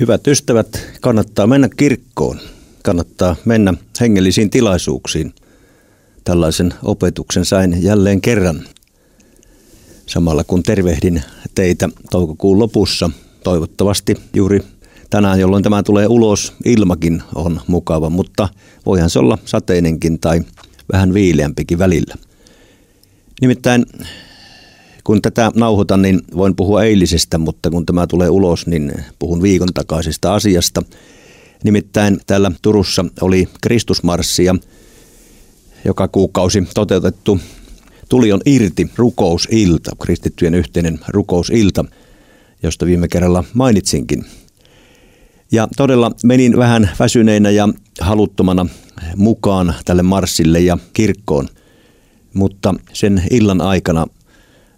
Hyvät ystävät, kannattaa mennä kirkkoon. Kannattaa mennä hengellisiin tilaisuuksiin. Tällaisen opetuksen sain jälleen kerran. Samalla kun tervehdin teitä toukokuun lopussa, toivottavasti juuri tänään, jolloin tämä tulee ulos, ilmakin on mukava, mutta voihan se olla sateinenkin tai vähän viileämpikin välillä. Nimittäin kun tätä nauhoitan, niin voin puhua eilisestä, mutta kun tämä tulee ulos, niin puhun viikon takaisesta asiasta. Nimittäin täällä Turussa oli Kristusmarssia, joka kuukausi toteutettu Tuli on irti rukousilta, kristittyjen yhteinen rukousilta, josta viime kerralla mainitsinkin. Ja todella menin vähän väsyneinä ja haluttomana mukaan tälle marssille ja kirkkoon, mutta sen illan aikana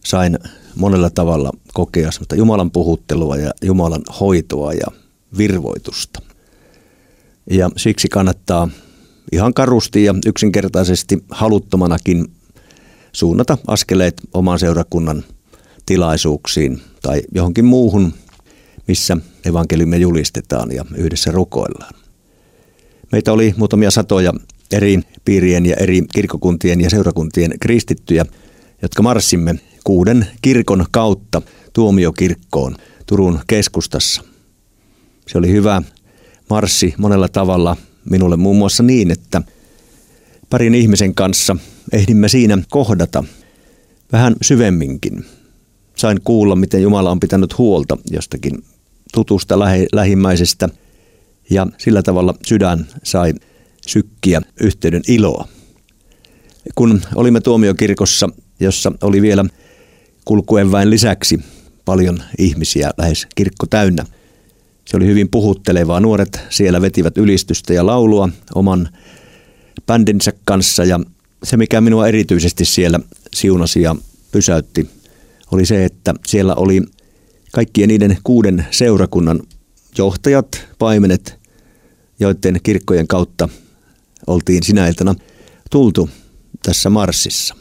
sain monella tavalla kokea Jumalan puhuttelua ja Jumalan hoitoa ja virvoitusta. Ja siksi kannattaa ihan karusti ja yksinkertaisesti haluttomanakin suunnata askeleet oman seurakunnan tilaisuuksiin tai johonkin muuhun, missä evankeliumia julistetaan ja yhdessä rukoillaan. Meitä oli muutamia satoja eri piirien ja eri kirkokuntien ja seurakuntien kristittyjä, jotka marssimme kuuden kirkon kautta tuomiokirkkoon Turun keskustassa. Se oli hyvä marssi monella tavalla minulle muun muassa niin, että parin ihmisen kanssa ehdimme siinä kohdata vähän syvemminkin. Sain kuulla, miten Jumala on pitänyt huolta jostakin tutusta lähi- lähimmäisestä ja sillä tavalla sydän sai sykkiä yhteyden iloa. Kun olimme tuomiokirkossa, jossa oli vielä kulkuenväen lisäksi paljon ihmisiä, lähes kirkko täynnä. Se oli hyvin puhuttelevaa. Nuoret siellä vetivät ylistystä ja laulua oman bändinsä kanssa ja se mikä minua erityisesti siellä siunasi ja pysäytti oli se, että siellä oli kaikkien niiden kuuden seurakunnan johtajat, paimenet, joiden kirkkojen kautta oltiin sinä iltana tultu tässä marssissa.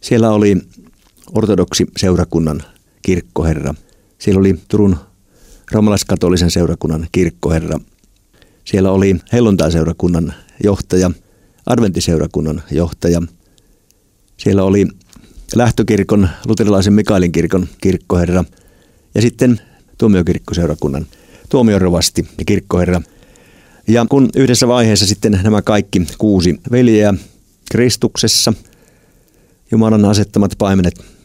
Siellä oli ortodoksi seurakunnan kirkkoherra. Siellä oli Turun roomalaiskatolisen seurakunnan kirkkoherra. Siellä oli helluntai-seurakunnan johtaja, adventiseurakunnan johtaja. Siellä oli lähtökirkon, luterilaisen Mikaelin kirkon kirkkoherra ja sitten tuomiokirkkoseurakunnan tuomiorovasti ja kirkkoherra. Ja kun yhdessä vaiheessa sitten nämä kaikki kuusi veljeä Kristuksessa, Jumalan asettamat paimenet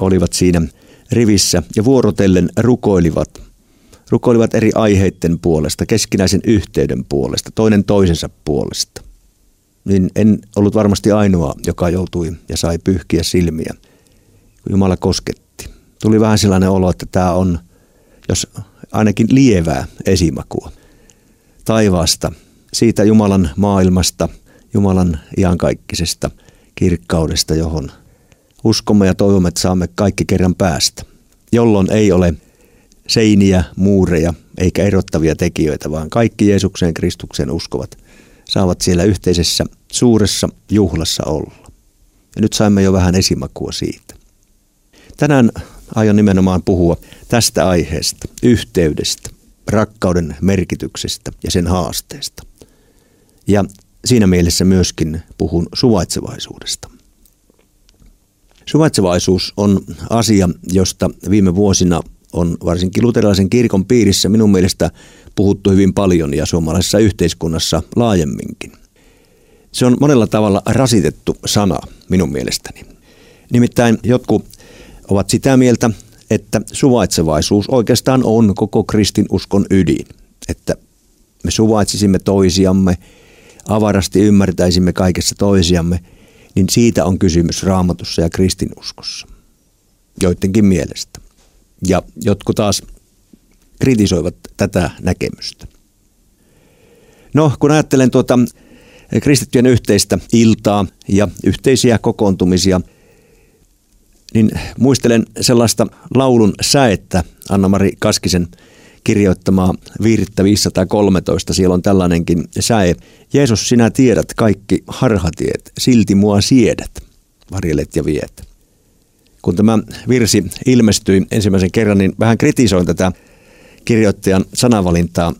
olivat siinä rivissä ja vuorotellen rukoilivat. Rukoilivat eri aiheiden puolesta, keskinäisen yhteyden puolesta, toinen toisensa puolesta. Niin en ollut varmasti ainoa, joka joutui ja sai pyyhkiä silmiä, kun Jumala kosketti. Tuli vähän sellainen olo, että tämä on, jos ainakin lievää esimakua taivaasta, siitä Jumalan maailmasta, Jumalan iankaikkisesta kirkkaudesta, johon uskomme ja toivomme, että saamme kaikki kerran päästä, jolloin ei ole seiniä, muureja eikä erottavia tekijöitä, vaan kaikki Jeesukseen Kristukseen uskovat saavat siellä yhteisessä suuressa juhlassa olla. Ja nyt saimme jo vähän esimakua siitä. Tänään aion nimenomaan puhua tästä aiheesta, yhteydestä, rakkauden merkityksestä ja sen haasteesta. Ja siinä mielessä myöskin puhun suvaitsevaisuudesta. Suvaitsevaisuus on asia, josta viime vuosina on varsinkin luterilaisen kirkon piirissä minun mielestä puhuttu hyvin paljon ja suomalaisessa yhteiskunnassa laajemminkin. Se on monella tavalla rasitettu sana minun mielestäni. Nimittäin jotkut ovat sitä mieltä, että suvaitsevaisuus oikeastaan on koko kristinuskon ydin. Että me suvaitsisimme toisiamme, avarasti ymmärtäisimme kaikessa toisiamme – niin siitä on kysymys raamatussa ja kristinuskossa. Joidenkin mielestä. Ja jotkut taas kritisoivat tätä näkemystä. No, kun ajattelen tuota kristittyjen yhteistä iltaa ja yhteisiä kokoontumisia, niin muistelen sellaista laulun säettä Anna-Mari Kaskisen – kirjoittamaa virttä 513. Siellä on tällainenkin säe. Jeesus, sinä tiedät kaikki harhatiet, silti mua siedät, varjelet ja viet. Kun tämä virsi ilmestyi ensimmäisen kerran, niin vähän kritisoin tätä kirjoittajan sanavalintaa.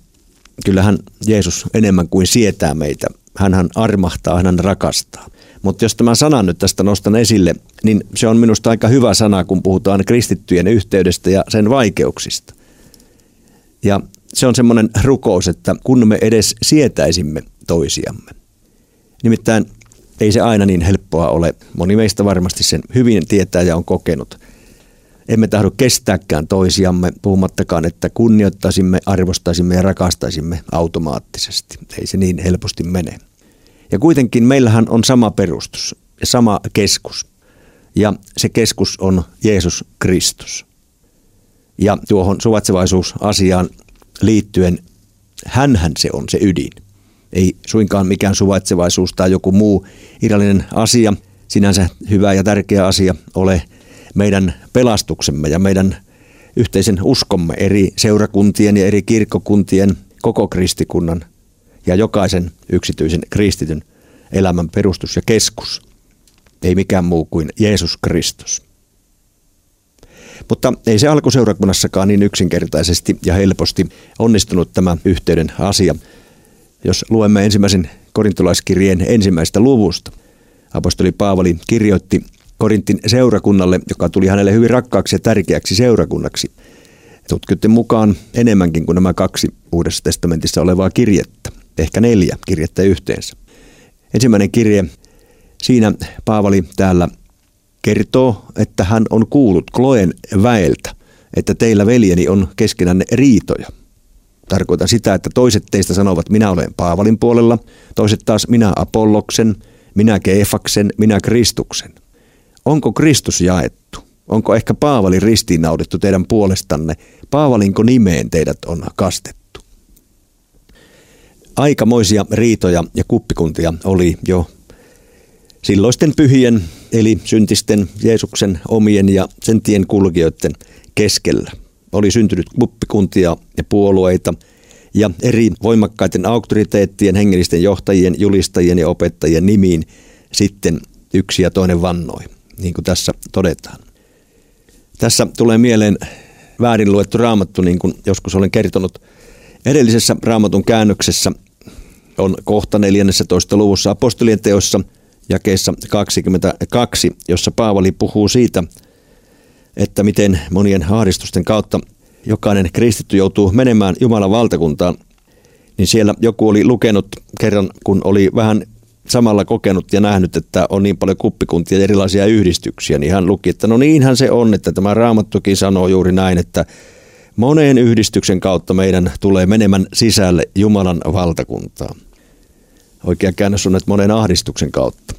Kyllähän Jeesus enemmän kuin sietää meitä. Hän armahtaa, hän rakastaa. Mutta jos tämän sanan nyt tästä nostan esille, niin se on minusta aika hyvä sana, kun puhutaan kristittyjen yhteydestä ja sen vaikeuksista. Ja se on semmoinen rukous, että kun me edes sietäisimme toisiamme. Nimittäin ei se aina niin helppoa ole. Moni meistä varmasti sen hyvin tietää ja on kokenut. Emme tahdo kestääkään toisiamme, puhumattakaan, että kunnioittaisimme, arvostaisimme ja rakastaisimme automaattisesti. Ei se niin helposti mene. Ja kuitenkin meillähän on sama perustus ja sama keskus. Ja se keskus on Jeesus Kristus. Ja tuohon suvaitsevaisuusasiaan liittyen, hänhän se on se ydin. Ei suinkaan mikään suvaitsevaisuus tai joku muu irrallinen asia, sinänsä hyvä ja tärkeä asia ole meidän pelastuksemme ja meidän yhteisen uskomme eri seurakuntien ja eri kirkkokuntien koko kristikunnan ja jokaisen yksityisen kristityn elämän perustus ja keskus. Ei mikään muu kuin Jeesus Kristus. Mutta ei se alkuseurakunnassakaan niin yksinkertaisesti ja helposti onnistunut tämä yhteyden asia. Jos luemme ensimmäisen korintolaiskirjeen ensimmäistä luvusta, apostoli Paavali kirjoitti Korintin seurakunnalle, joka tuli hänelle hyvin rakkaaksi ja tärkeäksi seurakunnaksi. Tutkijoiden mukaan enemmänkin kuin nämä kaksi Uudessa testamentissa olevaa kirjettä, ehkä neljä kirjettä yhteensä. Ensimmäinen kirje, siinä Paavali täällä kertoo, että hän on kuullut Kloen väeltä, että teillä veljeni on keskenänne riitoja. Tarkoitan sitä, että toiset teistä sanovat, minä olen Paavalin puolella, toiset taas minä Apolloksen, minä Keefaksen, minä Kristuksen. Onko Kristus jaettu? Onko ehkä Paavali ristiinnaudittu teidän puolestanne? Paavalinko nimeen teidät on kastettu? Aikamoisia riitoja ja kuppikuntia oli jo silloisten pyhien, eli syntisten Jeesuksen omien ja sen tien kulkijoiden keskellä. Oli syntynyt kuppikuntia ja puolueita ja eri voimakkaiden auktoriteettien, hengellisten johtajien, julistajien ja opettajien nimiin sitten yksi ja toinen vannoi, niin kuin tässä todetaan. Tässä tulee mieleen väärin luettu raamattu, niin kuin joskus olen kertonut. Edellisessä raamatun käännöksessä on kohta 14. luvussa apostolien teossa – jakeessa 22, jossa Paavali puhuu siitä, että miten monien ahdistusten kautta jokainen kristitty joutuu menemään Jumalan valtakuntaan, niin siellä joku oli lukenut kerran, kun oli vähän samalla kokenut ja nähnyt, että on niin paljon kuppikuntia ja erilaisia yhdistyksiä, niin hän luki, että no niinhän se on, että tämä raamattukin sanoo juuri näin, että moneen yhdistyksen kautta meidän tulee menemään sisälle Jumalan valtakuntaan. Oikea käännös on, että monen ahdistuksen kautta.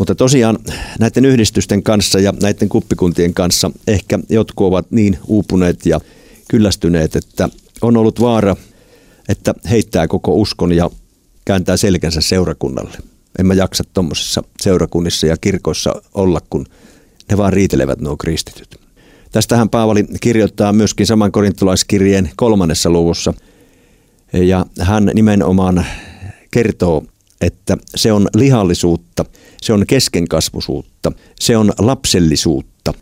Mutta tosiaan näiden yhdistysten kanssa ja näiden kuppikuntien kanssa ehkä jotkut ovat niin uupuneet ja kyllästyneet, että on ollut vaara, että heittää koko uskon ja kääntää selkänsä seurakunnalle. En mä jaksa tuommoisissa seurakunnissa ja kirkoissa olla, kun ne vaan riitelevät nuo kristityt. Tästähän Paavali kirjoittaa myöskin saman korintolaiskirjeen kolmannessa luvussa. Ja hän nimenomaan kertoo, että se on lihallisuutta, se on keskenkasvuisuutta, se on lapsellisuutta.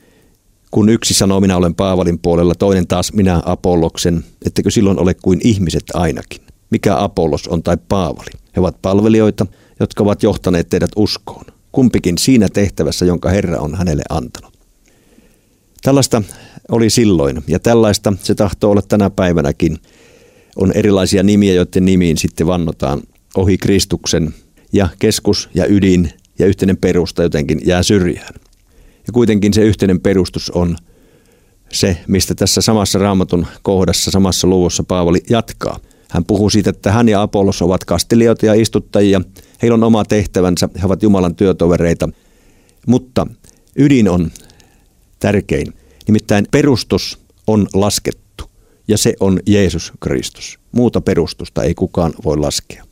Kun yksi sanoo, minä olen Paavalin puolella, toinen taas minä Apolloksen, ettekö silloin ole kuin ihmiset ainakin. Mikä Apollos on tai Paavali? He ovat palvelijoita, jotka ovat johtaneet teidät uskoon. Kumpikin siinä tehtävässä, jonka Herra on hänelle antanut. Tällaista oli silloin ja tällaista se tahtoo olla tänä päivänäkin. On erilaisia nimiä, joiden nimiin sitten vannotaan ohi Kristuksen ja keskus ja ydin ja yhteinen perusta jotenkin jää syrjään. Ja kuitenkin se yhteinen perustus on se, mistä tässä samassa raamatun kohdassa, samassa luvussa Paavali jatkaa. Hän puhuu siitä, että hän ja Apollos ovat kastelijoita ja istuttajia. Heillä on oma tehtävänsä, he ovat Jumalan työtovereita. Mutta ydin on tärkein. Nimittäin perustus on laskettu ja se on Jeesus Kristus. Muuta perustusta ei kukaan voi laskea.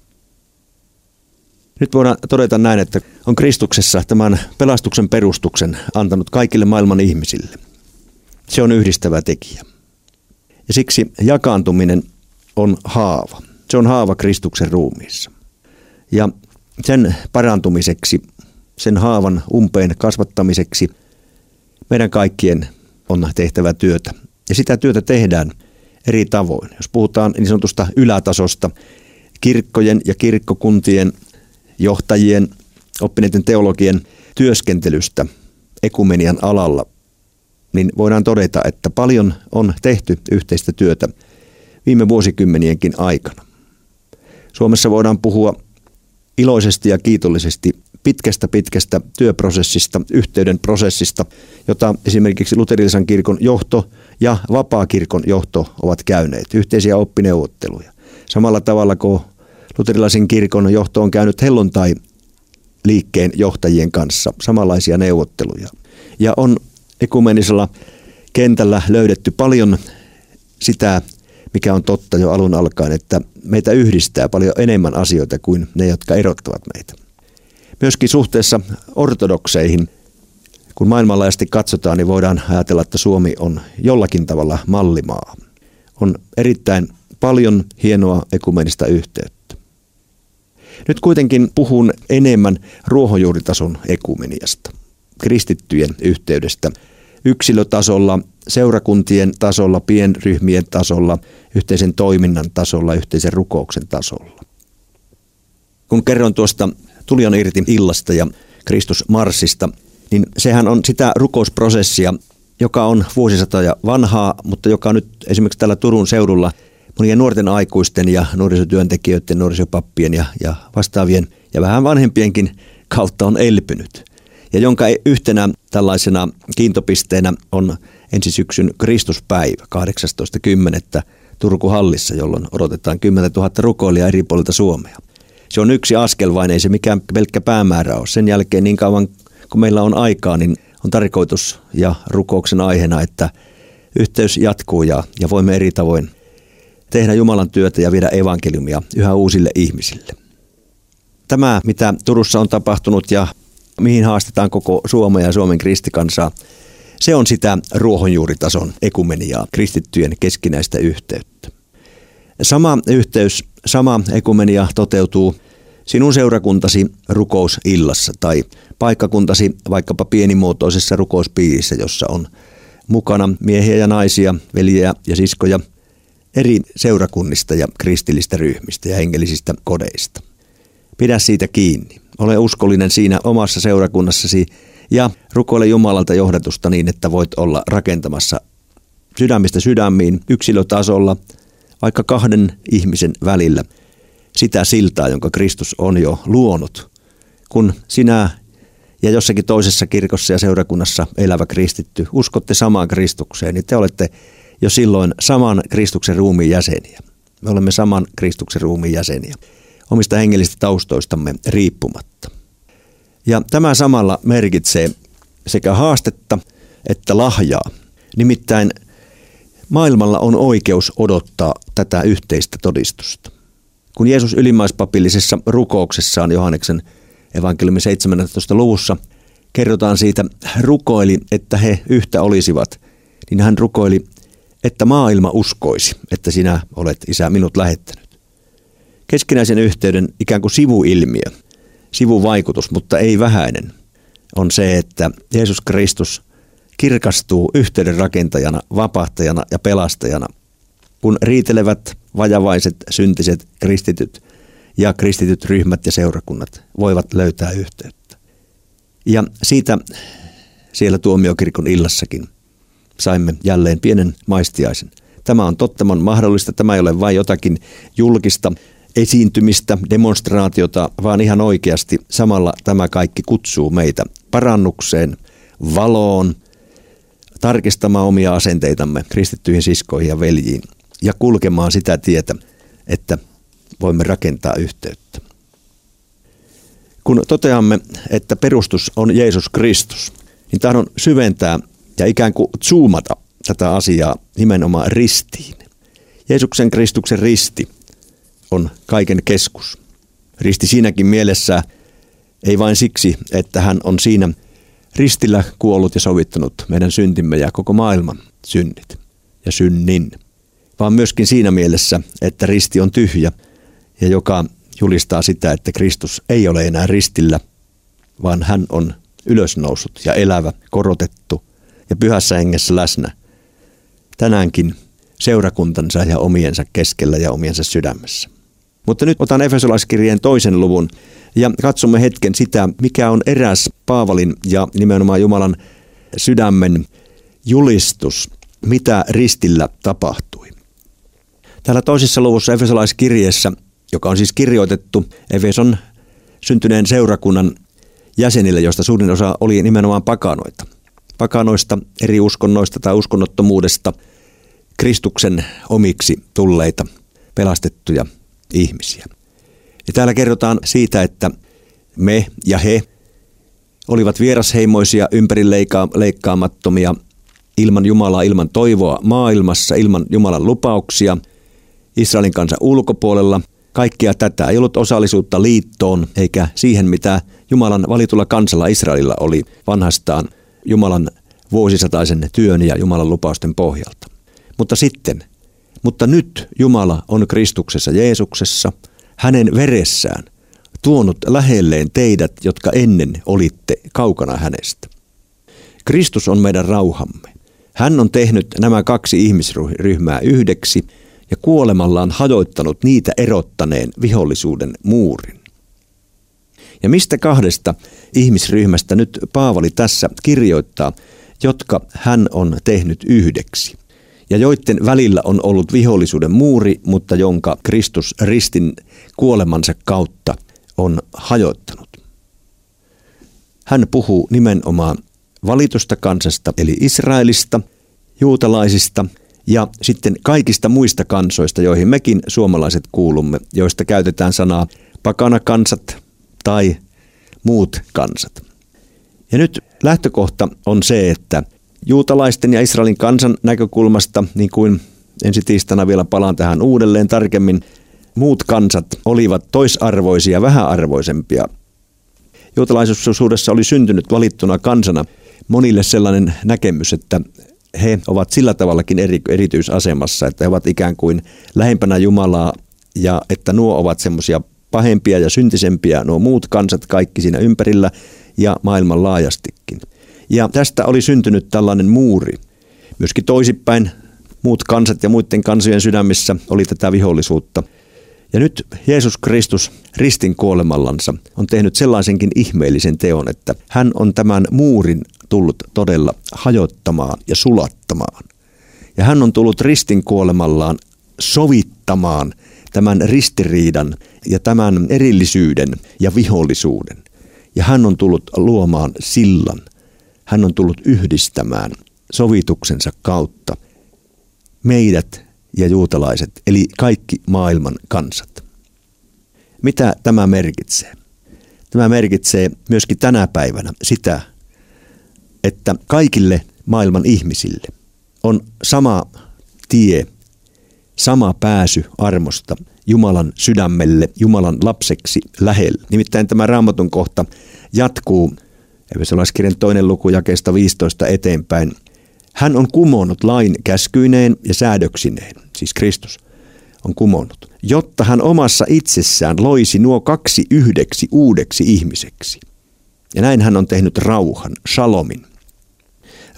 Nyt voidaan todeta näin, että on Kristuksessa tämän pelastuksen perustuksen antanut kaikille maailman ihmisille. Se on yhdistävä tekijä. Ja siksi jakaantuminen on haava. Se on haava Kristuksen ruumiissa. Ja sen parantumiseksi, sen haavan umpeen kasvattamiseksi meidän kaikkien on tehtävä työtä. Ja sitä työtä tehdään eri tavoin. Jos puhutaan niin sanotusta ylätasosta, kirkkojen ja kirkkokuntien johtajien, oppineiden teologien työskentelystä ekumenian alalla, niin voidaan todeta, että paljon on tehty yhteistä työtä viime vuosikymmenienkin aikana. Suomessa voidaan puhua iloisesti ja kiitollisesti pitkästä pitkästä työprosessista, yhteyden prosessista, jota esimerkiksi luterilaisen kirkon johto ja vapaakirkon johto ovat käyneet, yhteisiä oppineuvotteluja. Samalla tavalla kuin luterilaisen kirkon johto on käynyt hellontai liikkeen johtajien kanssa samanlaisia neuvotteluja. Ja on ekumenisella kentällä löydetty paljon sitä, mikä on totta jo alun alkaen, että meitä yhdistää paljon enemmän asioita kuin ne, jotka erottavat meitä. Myöskin suhteessa ortodokseihin, kun maailmanlaajuisesti katsotaan, niin voidaan ajatella, että Suomi on jollakin tavalla mallimaa. On erittäin paljon hienoa ekumenista yhteyttä. Nyt kuitenkin puhun enemmän ruohonjuuritason ekumeniasta, kristittyjen yhteydestä yksilötasolla, seurakuntien tasolla, pienryhmien tasolla, yhteisen toiminnan tasolla, yhteisen rukouksen tasolla. Kun kerron tuosta tulion irti illasta ja Kristus Marsista, niin sehän on sitä rukousprosessia, joka on vuosisatoja vanhaa, mutta joka nyt esimerkiksi tällä Turun seudulla monien nuorten aikuisten ja nuorisotyöntekijöiden, nuorisopappien ja, ja vastaavien ja vähän vanhempienkin kautta on elpynyt. Ja jonka yhtenä tällaisena kiintopisteenä on ensi syksyn Kristuspäivä 18.10. Turku-hallissa, jolloin odotetaan 10 000 rukoilijaa eri puolilta Suomea. Se on yksi askel vain, ei se mikään pelkkä päämäärä ole. Sen jälkeen niin kauan kun meillä on aikaa, niin on tarkoitus ja rukouksen aiheena, että yhteys jatkuu ja, ja voimme eri tavoin tehdä Jumalan työtä ja viedä evankeliumia yhä uusille ihmisille. Tämä, mitä Turussa on tapahtunut ja mihin haastetaan koko Suomea ja Suomen kristikansaa, se on sitä ruohonjuuritason ekumeniaa, kristittyjen keskinäistä yhteyttä. Sama yhteys, sama ekumenia toteutuu sinun seurakuntasi rukousillassa tai paikkakuntasi vaikkapa pienimuotoisessa rukouspiirissä, jossa on mukana miehiä ja naisia, veljiä ja siskoja eri seurakunnista ja kristillistä ryhmistä ja hengellisistä kodeista. Pidä siitä kiinni. Ole uskollinen siinä omassa seurakunnassasi ja rukoile Jumalalta johdatusta niin, että voit olla rakentamassa sydämistä sydämiin yksilötasolla, vaikka kahden ihmisen välillä, sitä siltaa, jonka Kristus on jo luonut. Kun sinä ja jossakin toisessa kirkossa ja seurakunnassa elävä kristitty uskotte samaan Kristukseen, niin te olette jo silloin saman Kristuksen ruumiin jäseniä. Me olemme saman Kristuksen ruumiin jäseniä omista hengellisistä taustoistamme riippumatta. Ja tämä samalla merkitsee sekä haastetta että lahjaa. Nimittäin maailmalla on oikeus odottaa tätä yhteistä todistusta. Kun Jeesus ylimmäispapillisessa rukouksessaan Johanneksen evankeliumin 17. luvussa kerrotaan siitä, rukoili, että he yhtä olisivat, niin hän rukoili, että maailma uskoisi, että sinä olet isä minut lähettänyt. Keskinäisen yhteyden ikään kuin sivuilmiö, sivuvaikutus, mutta ei vähäinen, on se, että Jeesus Kristus kirkastuu yhteyden rakentajana, vapahtajana ja pelastajana, kun riitelevät vajavaiset, syntiset kristityt ja kristityt ryhmät ja seurakunnat voivat löytää yhteyttä. Ja siitä siellä tuomiokirkon illassakin saimme jälleen pienen maistiaisen. Tämä on tottaman mahdollista, tämä ei ole vain jotakin julkista esiintymistä, demonstraatiota, vaan ihan oikeasti samalla tämä kaikki kutsuu meitä parannukseen, valoon, tarkistamaan omia asenteitamme kristittyihin siskoihin ja veljiin ja kulkemaan sitä tietä, että voimme rakentaa yhteyttä. Kun toteamme, että perustus on Jeesus Kristus, niin tahdon syventää ja ikään kuin zoomata tätä asiaa nimenomaan ristiin. Jeesuksen Kristuksen risti on kaiken keskus. Risti siinäkin mielessä ei vain siksi, että hän on siinä ristillä kuollut ja sovittanut meidän syntimme ja koko maailman synnit ja synnin, vaan myöskin siinä mielessä, että risti on tyhjä ja joka julistaa sitä, että Kristus ei ole enää ristillä, vaan hän on ylösnousut ja elävä, korotettu ja pyhässä hengessä läsnä. Tänäänkin seurakuntansa ja omiensa keskellä ja omiensa sydämessä. Mutta nyt otan Efesolaiskirjeen toisen luvun ja katsomme hetken sitä, mikä on eräs Paavalin ja nimenomaan Jumalan sydämen julistus, mitä ristillä tapahtui. Täällä toisessa luvussa Efesolaiskirjeessä, joka on siis kirjoitettu Efeson syntyneen seurakunnan jäsenille, joista suurin osa oli nimenomaan pakanoita. Pakanoista, eri uskonnoista tai uskonnottomuudesta Kristuksen omiksi tulleita, pelastettuja ihmisiä. Ja täällä kerrotaan siitä, että me ja he olivat vierasheimoisia, ympärileikkaamattomia, ilman Jumalaa, ilman toivoa maailmassa, ilman Jumalan lupauksia, Israelin kansan ulkopuolella. Kaikkea tätä ei ollut osallisuutta liittoon eikä siihen, mitä Jumalan valitulla kansalla Israelilla oli vanhastaan Jumalan vuosisataisen työn ja Jumalan lupausten pohjalta. Mutta sitten, mutta nyt Jumala on Kristuksessa Jeesuksessa, hänen veressään, tuonut lähelleen teidät, jotka ennen olitte kaukana hänestä. Kristus on meidän rauhamme. Hän on tehnyt nämä kaksi ihmisryhmää yhdeksi ja kuolemallaan hajoittanut niitä erottaneen vihollisuuden muurin. Ja mistä kahdesta ihmisryhmästä nyt Paavali tässä kirjoittaa, jotka hän on tehnyt yhdeksi ja joiden välillä on ollut vihollisuuden muuri, mutta jonka Kristus ristin kuolemansa kautta on hajoittanut. Hän puhuu nimenomaan valitusta kansasta, eli Israelista, juutalaisista ja sitten kaikista muista kansoista, joihin mekin suomalaiset kuulumme, joista käytetään sanaa pakanakansat tai muut kansat. Ja nyt lähtökohta on se, että juutalaisten ja Israelin kansan näkökulmasta, niin kuin ensi tiistana vielä palaan tähän uudelleen tarkemmin, muut kansat olivat toisarvoisia, vähäarvoisempia. Juutalaisuudessa oli syntynyt valittuna kansana monille sellainen näkemys, että he ovat sillä tavallakin eri, erityisasemassa, että he ovat ikään kuin lähempänä Jumalaa ja että nuo ovat semmoisia pahempia ja syntisempiä, nuo muut kansat kaikki siinä ympärillä ja maailman laajastikin. Ja tästä oli syntynyt tällainen muuri. Myöskin toisipäin muut kansat ja muiden kansojen sydämissä oli tätä vihollisuutta. Ja nyt Jeesus Kristus ristin kuolemallansa on tehnyt sellaisenkin ihmeellisen teon, että hän on tämän muurin tullut todella hajottamaan ja sulattamaan. Ja hän on tullut ristin kuolemallaan sovittamaan tämän ristiriidan ja tämän erillisyyden ja vihollisuuden. Ja hän on tullut luomaan sillan – hän on tullut yhdistämään sovituksensa kautta meidät ja juutalaiset, eli kaikki maailman kansat. Mitä tämä merkitsee? Tämä merkitsee myöskin tänä päivänä sitä, että kaikille maailman ihmisille on sama tie, sama pääsy armosta Jumalan sydämelle, Jumalan lapseksi lähellä. Nimittäin tämä raamatun kohta jatkuu Efesolaiskirjan toinen luku jakeesta 15 eteenpäin. Hän on kumonnut lain käskyineen ja säädöksineen, siis Kristus on kumonnut, jotta hän omassa itsessään loisi nuo kaksi yhdeksi uudeksi ihmiseksi. Ja näin hän on tehnyt rauhan, shalomin.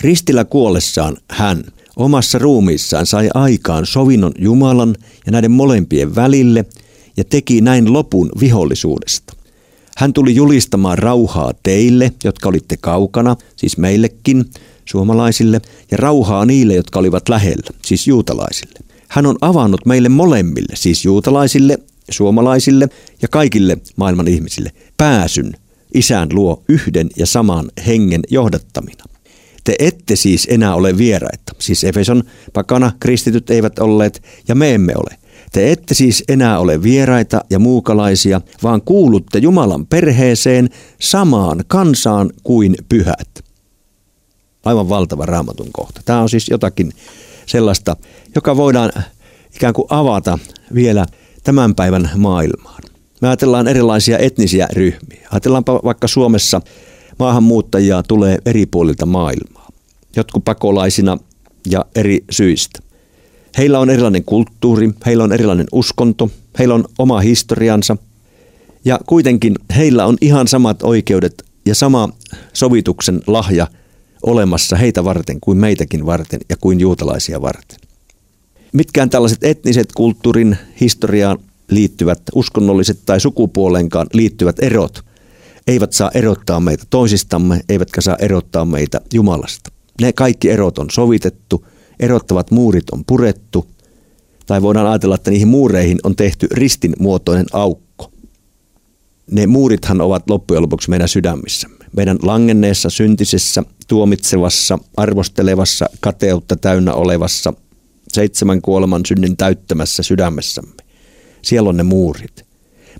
Ristillä kuollessaan hän omassa ruumiissaan sai aikaan sovinnon Jumalan ja näiden molempien välille ja teki näin lopun vihollisuudesta. Hän tuli julistamaan rauhaa teille, jotka olitte kaukana, siis meillekin, suomalaisille, ja rauhaa niille, jotka olivat lähellä, siis juutalaisille. Hän on avannut meille molemmille, siis juutalaisille, suomalaisille ja kaikille maailman ihmisille, pääsyn isän luo yhden ja saman hengen johdattamina. Te ette siis enää ole vieraita, siis Efeson pakana kristityt eivät olleet ja me emme ole. Te ette siis enää ole vieraita ja muukalaisia, vaan kuulutte Jumalan perheeseen samaan kansaan kuin pyhät. Aivan valtava raamatun kohta. Tämä on siis jotakin sellaista, joka voidaan ikään kuin avata vielä tämän päivän maailmaan. Me ajatellaan erilaisia etnisiä ryhmiä. Ajatellaanpa vaikka Suomessa maahanmuuttajia tulee eri puolilta maailmaa. Jotkut pakolaisina ja eri syistä. Heillä on erilainen kulttuuri, heillä on erilainen uskonto, heillä on oma historiansa ja kuitenkin heillä on ihan samat oikeudet ja sama sovituksen lahja olemassa heitä varten kuin meitäkin varten ja kuin juutalaisia varten. Mitkään tällaiset etniset kulttuurin historiaan liittyvät, uskonnolliset tai sukupuolenkaan liittyvät erot eivät saa erottaa meitä toisistamme, eivätkä saa erottaa meitä Jumalasta. Ne kaikki erot on sovitettu, erottavat muurit on purettu, tai voidaan ajatella, että niihin muureihin on tehty ristin muotoinen aukko. Ne muurithan ovat loppujen lopuksi meidän sydämissämme. Meidän langenneessa, syntisessä, tuomitsevassa, arvostelevassa, kateutta täynnä olevassa, seitsemän kuoleman synnin täyttämässä sydämessämme. Siellä on ne muurit.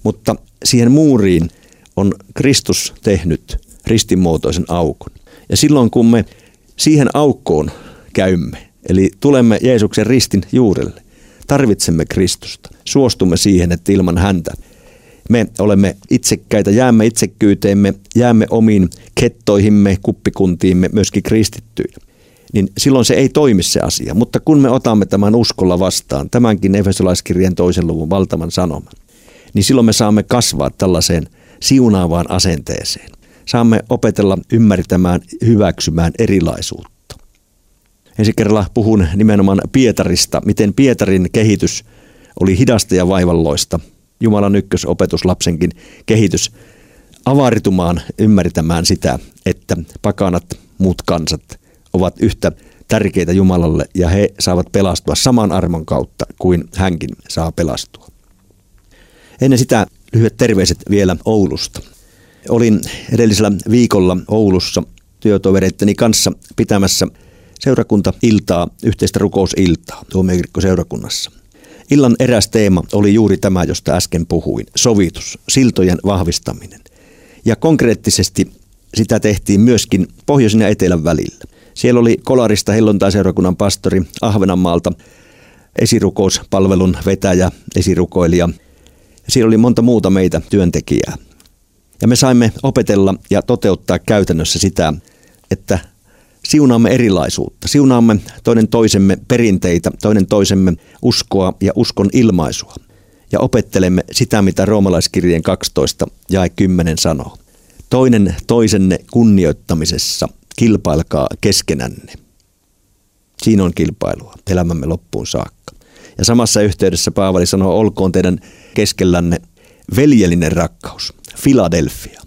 Mutta siihen muuriin on Kristus tehnyt ristinmuotoisen aukon. Ja silloin kun me siihen aukkoon käymme, eli tulemme Jeesuksen ristin juurelle, tarvitsemme Kristusta. Suostumme siihen, että ilman häntä me olemme itsekkäitä, jäämme itsekkyyteemme, jäämme omiin kettoihimme, kuppikuntiimme, myöskin kristittyinä. Niin silloin se ei toimi se asia. Mutta kun me otamme tämän uskolla vastaan, tämänkin Efesolaiskirjan toisen luvun valtavan sanoman, niin silloin me saamme kasvaa tällaiseen siunaavaan asenteeseen. Saamme opetella ymmärtämään, hyväksymään erilaisuutta. Ensi kerralla puhun nimenomaan Pietarista, miten Pietarin kehitys oli hidasta ja vaivalloista. Jumalan ykkösopetuslapsenkin kehitys avaritumaan, ymmärtämään sitä, että pakanat, muut kansat ovat yhtä tärkeitä Jumalalle ja he saavat pelastua saman armon kautta kuin hänkin saa pelastua. Ennen sitä lyhyet terveiset vielä Oulusta. Olin edellisellä viikolla Oulussa työtovereitteni kanssa pitämässä seurakunta-iltaa, yhteistä rukousiltaa seurakunnassa. Illan eräs teema oli juuri tämä, josta äsken puhuin, sovitus, siltojen vahvistaminen. Ja konkreettisesti sitä tehtiin myöskin pohjoisen ja etelän välillä. Siellä oli Kolarista hellontai-seurakunnan pastori Ahvenanmaalta, esirukouspalvelun vetäjä, esirukoilija – Siinä oli monta muuta meitä työntekijää. Ja me saimme opetella ja toteuttaa käytännössä sitä, että siunaamme erilaisuutta, siunaamme toinen toisemme perinteitä, toinen toisemme uskoa ja uskon ilmaisua. Ja opettelemme sitä, mitä roomalaiskirjeen 12 ja 10 sanoo. Toinen toisenne kunnioittamisessa kilpailkaa keskenänne. Siinä on kilpailua elämämme loppuun saakka. Ja samassa yhteydessä Paavali sanoo, olkoon teidän keskellänne veljellinen rakkaus, Philadelphia.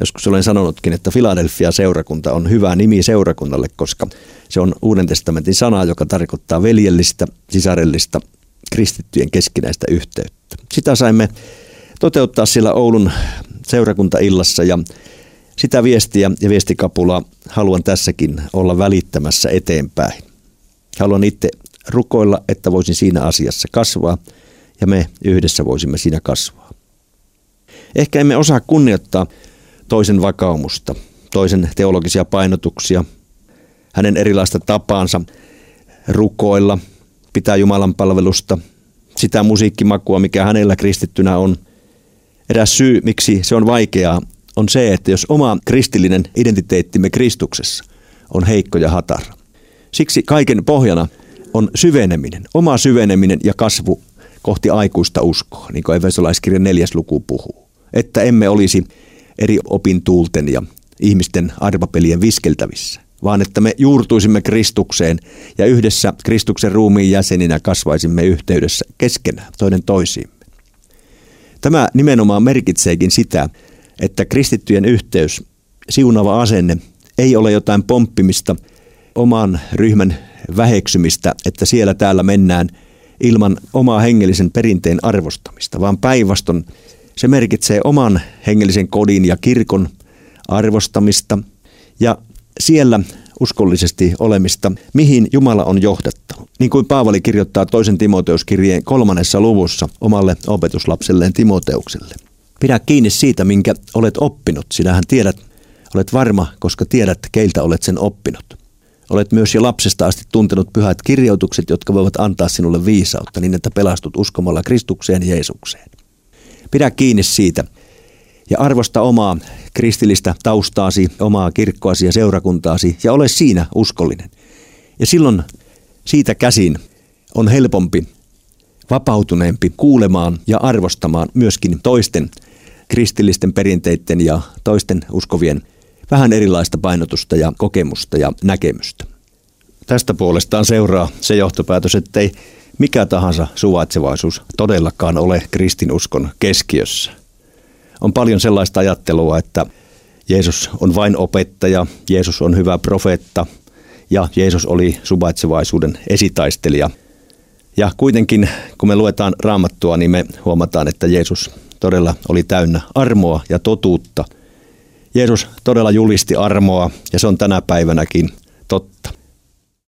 Joskus olen sanonutkin, että Philadelphia seurakunta on hyvä nimi seurakunnalle, koska se on Uuden testamentin sana, joka tarkoittaa veljellistä, sisarellista, kristittyjen keskinäistä yhteyttä. Sitä saimme toteuttaa siellä Oulun seurakuntaillassa ja sitä viestiä ja viestikapulaa haluan tässäkin olla välittämässä eteenpäin. Haluan itse rukoilla, että voisin siinä asiassa kasvaa ja me yhdessä voisimme siinä kasvaa. Ehkä emme osaa kunnioittaa toisen vakaumusta, toisen teologisia painotuksia, hänen erilaista tapaansa rukoilla, pitää Jumalan palvelusta, sitä musiikkimakua, mikä hänellä kristittynä on. Eräs syy, miksi se on vaikeaa, on se, että jos oma kristillinen identiteettimme Kristuksessa on heikko ja hatara. Siksi kaiken pohjana on syveneminen, oma syveneminen ja kasvu kohti aikuista uskoa, niin kuin Efesolaiskirjan neljäs luku puhuu. Että emme olisi eri opintuulten ja ihmisten arvapelien viskeltävissä, vaan että me juurtuisimme Kristukseen ja yhdessä Kristuksen ruumiin jäseninä kasvaisimme yhteydessä keskenään toinen toisiimme. Tämä nimenomaan merkitseekin sitä, että kristittyjen yhteys, siunava asenne, ei ole jotain pomppimista, oman ryhmän väheksymistä, että siellä täällä mennään – ilman omaa hengellisen perinteen arvostamista, vaan päinvastoin se merkitsee oman hengellisen kodin ja kirkon arvostamista ja siellä uskollisesti olemista, mihin Jumala on johdattanut. Niin kuin Paavali kirjoittaa toisen Timoteuskirjeen kolmannessa luvussa omalle opetuslapselleen Timoteukselle. Pidä kiinni siitä, minkä olet oppinut. Sinähän tiedät, olet varma, koska tiedät, keiltä olet sen oppinut. Olet myös jo lapsesta asti tuntenut pyhät kirjoitukset, jotka voivat antaa sinulle viisautta niin, että pelastut uskomalla Kristukseen Jeesukseen. Pidä kiinni siitä ja arvosta omaa kristillistä taustaasi, omaa kirkkoasi ja seurakuntaasi ja ole siinä uskollinen. Ja silloin siitä käsin on helpompi, vapautuneempi kuulemaan ja arvostamaan myöskin toisten kristillisten perinteiden ja toisten uskovien vähän erilaista painotusta ja kokemusta ja näkemystä. Tästä puolestaan seuraa se johtopäätös, että ei mikä tahansa suvaitsevaisuus todellakaan ole kristinuskon keskiössä. On paljon sellaista ajattelua, että Jeesus on vain opettaja, Jeesus on hyvä profeetta ja Jeesus oli suvaitsevaisuuden esitaistelija. Ja kuitenkin, kun me luetaan raamattua, niin me huomataan, että Jeesus todella oli täynnä armoa ja totuutta. Jeesus todella julisti armoa ja se on tänä päivänäkin totta.